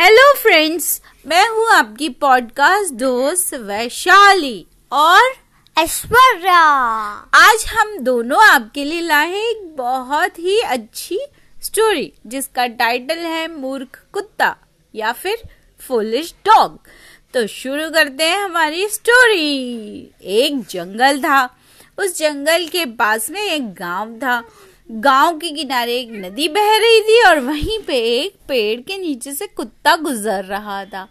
Hello friends मैं हूँ आपकी पॉडकास्ट दोस्त वैशाली और ऐश्वर्या। आज हम दोनों आपके लिए लाए हैं एक बहुत ही अच्छी स्टोरी जिसका टाइटल है मूर्ख कुत्ता या फिर फुलिश डॉग तो शुरू करते हैं हमारी स्टोरी एक जंगल था। उस जंगल के पास में एक गाँव था। गाँव के किनारे एक नदी बह रही थी और वहीं पे एक पेड़ के नीचे से कुत्ता गुजर रहा था।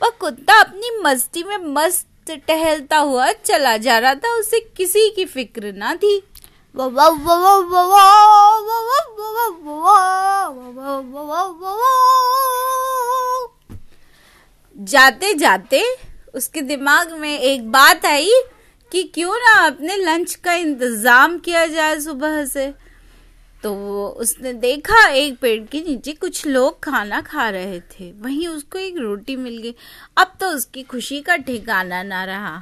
वह कुत्ता अपनी मस्ती में मस्त टहलता हुआ चला जा रहा था, उसे किसी की फ़िक्र ना थी। जाते जाते उसके दिमाग में एक बात आई कि क्यों ना अपने लंच का इंतज़ाम किया जाए सुबह से। तो उसने देखा एक पेड़ के नीचे कुछ लोग खाना खा रहे थे वहीं उसको एक रोटी मिल गई अब तो उसकी खुशी का ठिकाना ना रहा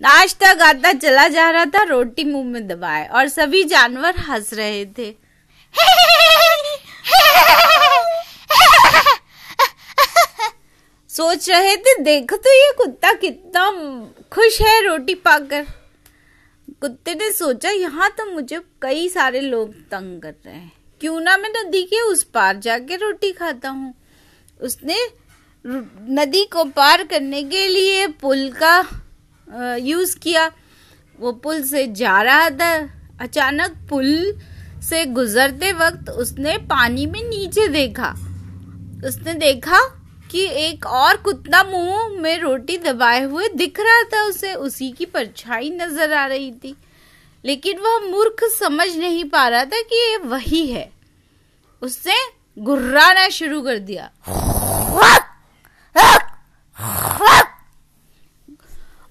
नाश्ता गाता चला जा रहा था रोटी मुँह में दबाए और सभी जानवर हंस रहे थे सोच रहे थे, देखो तो ये कुत्ता कितना खुश है रोटी पाकर। कुत्ते ने सोचा, यहाँ तो मुझे कई सारे लोग तंग कर रहे हैं। क्यों ना मैं नदी के उस पार जाके रोटी खाता हूँ? उसने नदी को पार करने के लिए पुल का यूज़ किया। वो पुल से जा रहा था। अचानक पुल से गुजरते वक्त उसने पानी में नीचे देखा। उसने देखा कि एक और कुत्ता मुँह में रोटी दबाए हुए दिख रहा था उसे। उसी की परछाई नज़र आ रही थी। लेकिन वह मूर्ख समझ नहीं पा रहा था कि ये वही है। उसने गुर्राना शुरू कर दिया।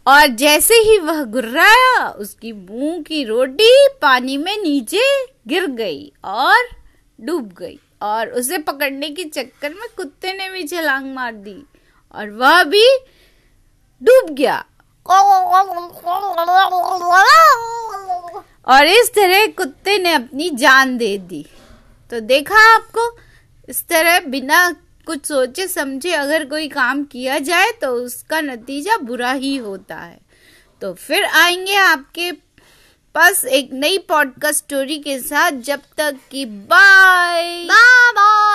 और जैसे ही वह गुर्राया, उसकी मुँह की रोटी पानी में नीचे गिर गई और डूब गई। और उसे पकड़ने के चक्कर में कुत्ते ने भी छलांग मार दी और वह भी डूब गया। और इस तरह कुत्ते ने अपनी जान दे दी। तो देखा आपको, इस तरह बिना कुछ सोचे समझे अगर कोई काम किया जाए तो उसका नतीजा बुरा ही होता है। तो फिर आएँगे आपके बस एक नई पॉडकास्ट स्टोरी के साथ। जब तक कि बाय बाय